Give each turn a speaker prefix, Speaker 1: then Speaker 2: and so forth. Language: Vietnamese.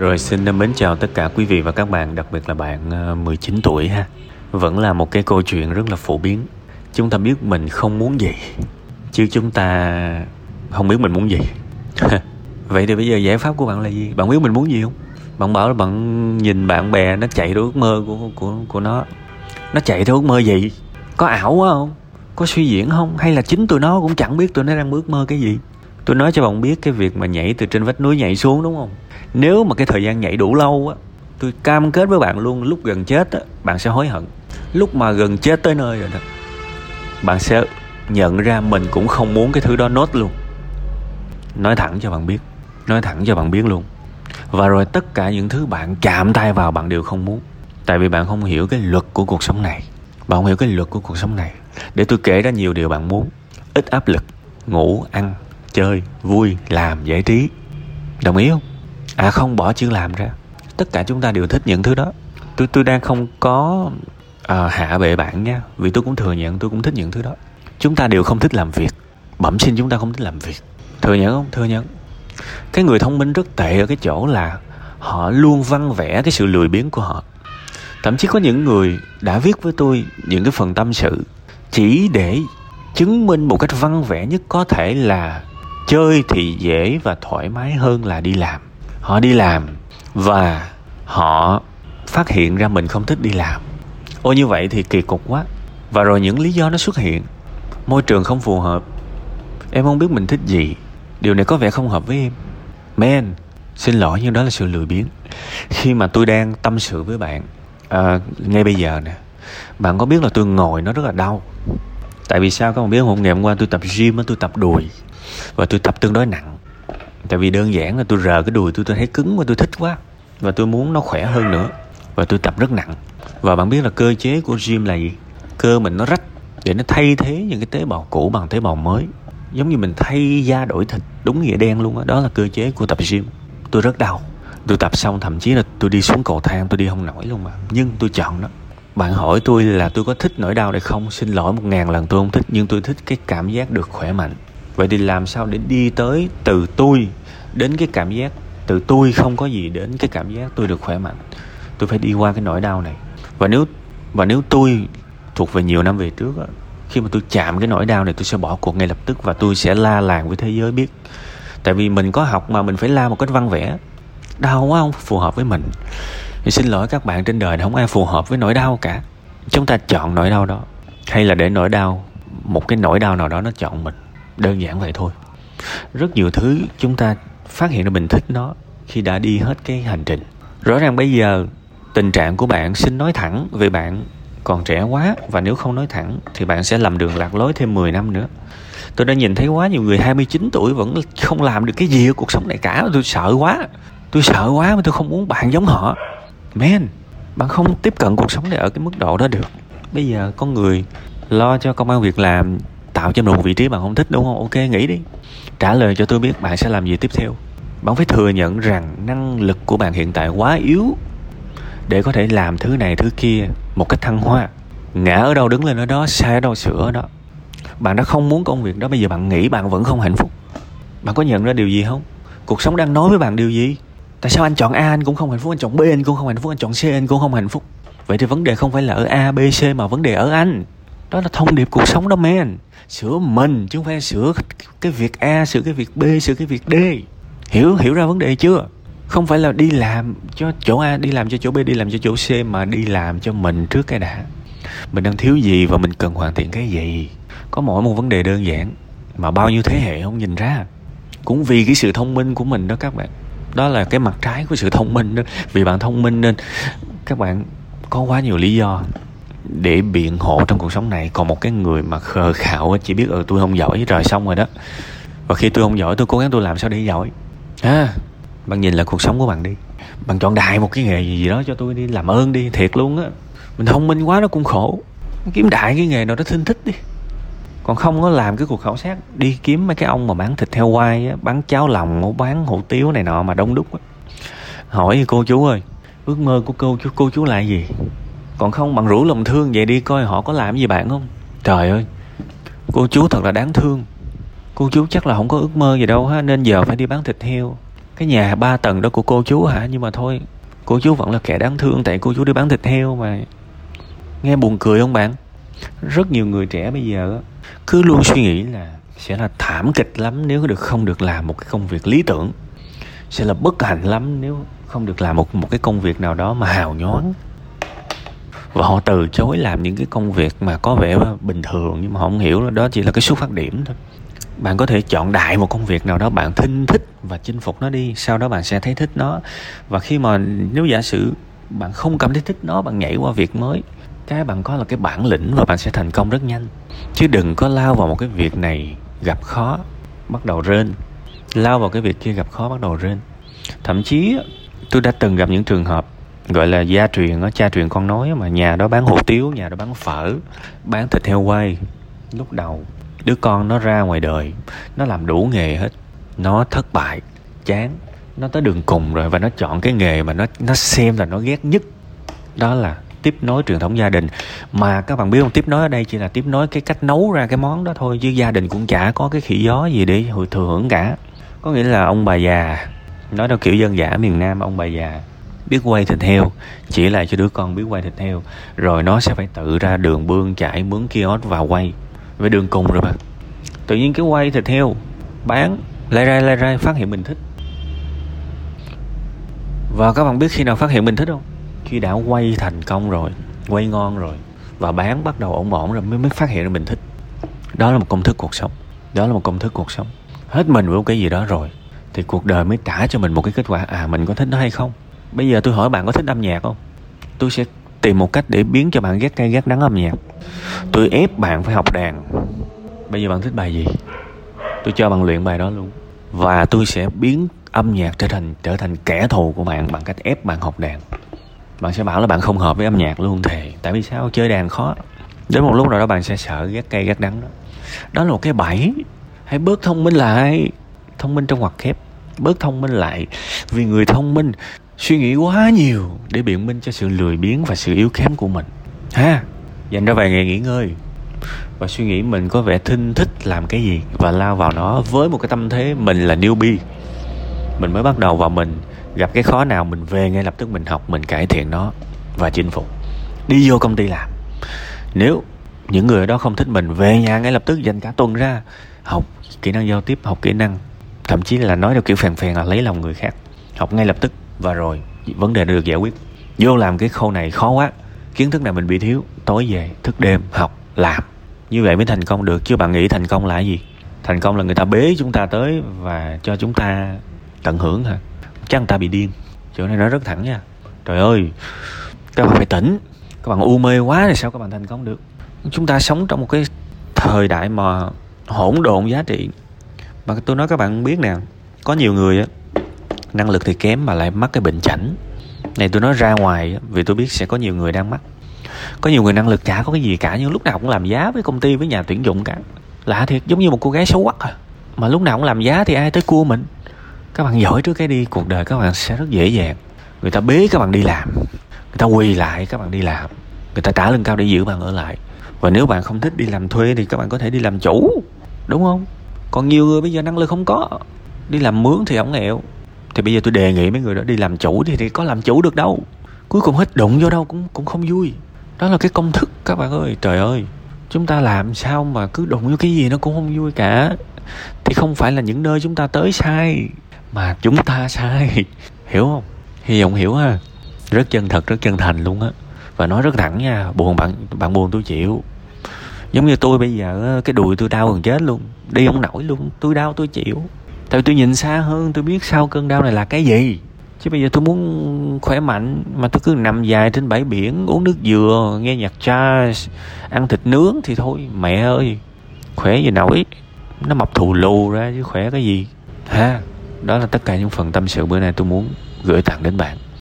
Speaker 1: Rồi xin mến chào tất cả quý vị và các bạn, đặc biệt là bạn ờ, 19 tuổi ha. Vẫn là một cái câu chuyện rất là phổ biến. Chúng ta biết mình không muốn gì, chứ chúng ta không biết mình muốn gì. Vậy thì bây giờ giải pháp của bạn là gì? Bạn biết mình muốn gì không? Bạn bảo là bạn nhìn bạn bè nó chạy theo ước mơ của của của nó. Nó chạy theo ước mơ gì? Có ảo quá không? Có suy diễn không? Hay là chính tụi nó cũng chẳng biết tụi nó đang ước mơ cái gì? Tôi nói cho bạn biết cái việc mà nhảy từ trên vách núi nhảy xuống đúng không? Nếu mà cái thời gian nhảy đủ lâu á, tôi cam kết với bạn luôn, lúc gần chết á, bạn sẽ hối hận. Lúc mà gần chết tới nơi rồi đó, bạn sẽ nhận ra mình cũng không muốn cái thứ đó nốt luôn. Nói thẳng cho bạn biết, nói thẳng cho bạn biết luôn. Và rồi tất cả những thứ bạn chạm tay vào bạn đều không muốn. Tại vì bạn không hiểu cái luật của cuộc sống này. Bạn không hiểu cái luật của cuộc sống này. Để tôi kể ra nhiều điều bạn muốn. Ít áp lực, ngủ, ăn, chơi, vui, làm, giải trí. Đồng ý không? À không bỏ chữ làm ra. Tất cả chúng ta đều thích những thứ đó. Tôi tôi đang không có à, hạ bệ bạn nha vì tôi cũng thừa nhận tôi cũng thích những thứ đó. Chúng ta đều không thích làm việc. Bẩm sinh chúng ta không thích làm việc. Thừa nhận không? Thừa nhận. Cái người thông minh rất tệ ở cái chỗ là họ luôn văn vẽ cái sự lười biếng của họ. Thậm chí có những người đã viết với tôi những cái phần tâm sự chỉ để chứng minh một cách văn vẽ nhất có thể là chơi thì dễ và thoải mái hơn là đi làm họ đi làm và họ phát hiện ra mình không thích đi làm. Ô như vậy thì kỳ cục quá. Và rồi những lý do nó xuất hiện. Môi trường không phù hợp. Em không biết mình thích gì. Điều này có vẻ không hợp với em. Man xin lỗi nhưng đó là sự lười biếng. Khi mà tôi đang tâm sự với bạn à, ngay bây giờ nè bạn có biết là tôi ngồi nó rất là đau. Tại vì sao các bạn biết không? Ngày hôm qua tôi tập gym tôi tập đùi và tôi tập tương đối nặng tại vì đơn giản là tôi rờ cái đùi tôi tôi thấy cứng và tôi thích quá. Và tôi muốn nó khỏe hơn nữa. Và tôi tập rất nặng. Và bạn biết là cơ chế của gym là gì? Cơ mình nó rách để nó thay thế những cái tế bào cũ bằng tế bào mới. Giống như mình thay da đổi thịt, đúng nghĩa đen luôn á. Đó. đó là cơ chế của tập gym. Tôi rất đau. Tôi tập xong thậm chí là tôi đi xuống cầu thang, tôi đi không nổi luôn mà. Nhưng tôi chọn đó bạn hỏi tôi là tôi có thích nỗi đau này không? Xin lỗi một ngàn lần, tôi không thích. Nhưng tôi thích cái cảm giác được khỏe mạnh vậy thì làm sao để đi tới từ tôi đến cái cảm giác từ tôi không có gì đến cái cảm giác tôi được khỏe mạnh? Tôi phải đi qua cái nỗi đau này. Và nếu và nếu tôi thuộc về nhiều năm về trước đó, khi mà tôi chạm cái nỗi đau này tôi sẽ bỏ cuộc ngay lập tức và tôi sẽ la làng với thế giới biết. Tại vì mình có học mà mình phải la một cách văn vẽ. Đau quá không phù hợp với mình. Thì xin lỗi các bạn trên đời không ai phù hợp với nỗi đau cả. Chúng ta chọn nỗi đau đó hay là để nỗi đau một cái nỗi đau nào đó nó chọn mình đơn giản vậy thôi. Rất nhiều thứ chúng ta phát hiện ra mình thích nó khi đã đi hết cái hành trình. Rõ ràng bây giờ tình trạng của bạn xin nói thẳng vì bạn còn trẻ quá, và nếu không nói thẳng thì bạn sẽ làm đường lạc lối thêm 10 năm nữa. Tôi đã nhìn thấy quá nhiều người 29 tuổi vẫn không làm được cái gì ở cuộc sống này cả. Tôi sợ quá. Tôi sợ quá mà tôi không muốn bạn giống họ. Man, bạn không tiếp cận cuộc sống này ở cái mức độ đó được. Bây giờ con người lo cho công an việc làm tạo cho mình một vị trí bạn không thích, đúng không? Ok, nghĩ đi. Trả lời cho tôi biết bạn sẽ làm gì tiếp theo. Bạn phải thừa nhận rằng năng lực của bạn hiện tại quá yếu để có thể làm thứ này, thứ kia một cách thăng hoa. Ngã ở đâu, đứng lên ở đó, sai ở đâu, sửa ở đó. Bạn đã không muốn công việc đó, bây giờ bạn nghĩ bạn vẫn không hạnh phúc. Bạn có nhận ra điều gì không? Cuộc sống đang nói với bạn điều gì? Tại sao anh chọn a, anh cũng không hạnh phúc, anh chọn b, anh cũng không hạnh phúc, anh chọn c, anh cũng không hạnh phúc? Vậy thì vấn đề không phải là ở a, b, c mà vấn đề ở anh đó là thông điệp cuộc sống đó, men. Sửa mình chứ không phải sửa cái việc a, sửa cái việc b, sửa cái việc d. Hiểu hiểu ra vấn đề chưa? Không phải là đi làm cho chỗ a, đi làm cho chỗ b, đi làm cho chỗ c, mà đi làm cho mình trước cái đã. Mình đang thiếu gì và mình cần hoàn thiện cái gì? Có mỗi một vấn đề đơn giản, mà bao nhiêu thế hệ không nhìn ra. Cũng vì cái sự thông minh của mình đó các bạn. Đó là cái mặt trái của sự thông minh đó. Vì bạn thông minh nên, các bạn, có quá nhiều lý do để biện hộ trong cuộc sống này. Còn một cái người mà khờ khạo chỉ biết ừ tôi không giỏi rồi xong rồi đó. Và khi tôi không giỏi, tôi cố gắng tôi làm sao để giỏi. À bạn nhìn là cuộc sống của bạn đi. Bạn chọn đại một cái nghề gì đó cho tôi đi, làm ơn đi, thiệt luôn á. Mình thông minh quá nó cũng khổ. Kiếm đại cái nghề nào đó thinh thích đi. Còn không có làm cái cuộc khảo sát, đi kiếm mấy cái ông mà bán thịt heo quay á, bán cháo lòng, bán hủ tiếu này nọ mà đông đúc á. Hỏi cô chú ơi, ước mơ của cô chú cô chú là gì? Còn không bằng rủ lòng thương vậy đi, coi họ có làm gì bạn không? Trời ơi, cô chú thật là đáng thương. Cô chú chắc là không có ước mơ gì đâu ha, nên giờ phải đi bán thịt heo. Cái nhà ba tầng đó của cô chú hả? Nhưng mà thôi, cô chú vẫn là kẻ đáng thương, tại cô chú đi bán thịt heo mà. Nghe buồn cười không bạn? Rất nhiều người trẻ bây giờ cứ luôn suy nghĩ là sẽ là thảm kịch lắm nếu được không được làm một cái công việc lý tưởng. Sẽ là bất hạnh lắm nếu không được làm một một cái công việc nào đó mà hào nhoáng và họ từ chối làm những cái công việc mà có vẻ bình thường, nhưng mà họ không hiểu là đó chỉ là cái xuất phát điểm thôi. Bạn có thể chọn đại một công việc nào đó bạn thinh thích và chinh phục nó đi, sau đó bạn sẽ thấy thích nó. Và khi mà nếu giả sử bạn không cảm thấy thích nó, bạn nhảy qua việc mới, cái bạn có là cái bản lĩnh và bạn sẽ thành công rất nhanh. Chứ đừng có lao vào một cái việc này gặp khó, bắt đầu rên. Lao vào cái việc kia gặp khó, bắt đầu rên. Thậm chí tôi đã từng gặp những trường hợp gọi là gia truyền á, cha truyền con nói mà, nhà đó bán hủ tiếu, nhà đó bán phở, bán thịt heo quay. Lúc đầu, đứa con nó ra ngoài đời, nó làm đủ nghề hết. Nó thất bại, chán, nó tới đường cùng rồi và nó chọn cái nghề mà nó nó xem là nó ghét nhất. Đó là tiếp nối truyền thống gia đình. Mà các bạn biết không, tiếp nối ở đây chỉ là tiếp nối cái cách nấu ra cái món đó thôi, chứ gia đình cũng chả có cái khỉ gió gì để hồi thừa hưởng cả. Có nghĩa là ông bà già, nói theo kiểu dân giả miền nam, ông bà già biết quay thịt heo, chỉ lại cho đứa con biết quay thịt heo, rồi nó sẽ phải tự ra đường bươn chải mướn kiosk vào quay với đường cùng rồi mà. Tự nhiên cái quay thịt heo bán, lai rai lai rai, phát hiện mình thích. Và các bạn biết khi nào phát hiện mình thích không? Khi đã quay thành công rồi, quay ngon rồi và bán bắt đầu ổn ổn rồi mới mới phát hiện ra mình thích. Đó là một công thức cuộc sống, đó là một công thức cuộc sống. Hết mình với một cái gì đó rồi, thì cuộc đời mới trả cho mình một cái kết quả à mình có thích nó hay không? Bây giờ tôi hỏi bạn có thích âm nhạc không? Tôi sẽ tìm một cách để biến cho bạn ghét cay ghét đắng âm nhạc. Tôi ép bạn phải học đàn. Bây giờ bạn thích bài gì? Tôi cho bạn luyện bài đó luôn. Và tôi sẽ biến âm nhạc trở thành trở thành kẻ thù của bạn bằng cách ép bạn học đàn. Bạn sẽ bảo là bạn không hợp với âm nhạc luôn thề. Tại vì sao? Chơi đàn khó. Đến một lúc nào đó bạn sẽ sợ ghét cay ghét đắng đó. Đó là một cái bẫy. Hãy bớt thông minh lại. Thông minh trong ngoặc kép bớt thông minh lại. Vì người thông minh suy nghĩ quá nhiều để biện minh cho sự lười biếng và sự yếu kém của mình. Ha. Dành ra vài ngày nghỉ ngơi và suy nghĩ mình có vẻ thinh thích làm cái gì và lao vào nó với một cái tâm thế mình là newbie. Mình mới bắt đầu vào mình gặp cái khó nào mình về ngay lập tức mình học mình cải thiện nó và chinh phục. Đi vô công ty làm. Nếu những người ở đó không thích mình về nhà ngay lập tức dành cả tuần ra học kỹ năng giao tiếp học kỹ năng thậm chí là nói theo kiểu phèn phèn là lấy lòng người khác. Học ngay lập tức và rồi, vấn đề đã được giải quyết. Vô làm cái khâu này khó quá. Kiến thức này mình bị thiếu. Tối về, thức đêm, học, làm. Như vậy mới thành công được. Chứ bạn nghĩ thành công là gì? Thành công là người ta bế chúng ta tới và cho chúng ta tận hưởng hả? Chắc người ta bị điên. Chỗ này nói rất thẳng nha. Trời ơi, các bạn phải tỉnh. Các bạn u mê quá thì sao các bạn thành công được? Chúng ta sống trong một cái thời đại mà hỗn độn giá trị. Mà tôi nói các bạn biết nè, có nhiều người á năng lực thì kém mà lại mắc cái bệnh chảnh. Này tôi nói ra ngoài vì tôi biết sẽ có nhiều người đang mắc. Có nhiều người năng lực chả có cái gì cả, nhưng lúc nào cũng làm giá với công ty, với nhà tuyển dụng cả. Lạ thiệt, giống như một cô gái xấu quắc à. Mà lúc nào cũng làm giá thì ai tới cua mình? Các bạn giỏi trước cái đi, cuộc đời các bạn sẽ rất dễ dàng. Người ta bế các bạn đi làm, người ta quỳ lại các bạn đi làm. Người ta trả lương cao để giữ bạn ở lại. Và nếu bạn không thích đi làm thuê thì các bạn có thể đi làm chủ, đúng không? Còn nhiều người bây giờ năng lực không có, đi làm mướn thì ổng nghèo thì bây giờ tôi đề nghị mấy người đó đi làm chủ thì, thì có làm chủ được đâu. Cuối cùng hết đụng vô đâu cũng cũng không vui. Đó là cái công thức các bạn ơi trời ơi. Chúng ta làm sao mà cứ đụng vô cái gì nó cũng không vui cả. Thì không phải là những nơi chúng ta tới sai mà chúng ta sai. Hiểu không? Hy vọng hiểu ha. Rất chân thật rất chân thành luôn á. Và nói rất thẳng nha buồn bạn bạn buồn tôi chịu. Giống như tôi bây giờ cái đùi tôi đau gần chết luôn. Đi không nổi luôn tôi đau tôi chịu tại vì tôi nhìn xa hơn, tôi biết sau cơn đau này là cái gì. Chứ bây giờ tôi muốn khỏe mạnh, mà tôi cứ nằm dài trên bãi biển, uống nước dừa, nghe nhạc jazz, ăn thịt nướng thì thôi, mẹ ơi, khỏe gì nổi nó mọc thù lù ra chứ khỏe cái gì. Ha, đó là tất cả những phần tâm sự bữa nay tôi muốn gửi tặng đến bạn.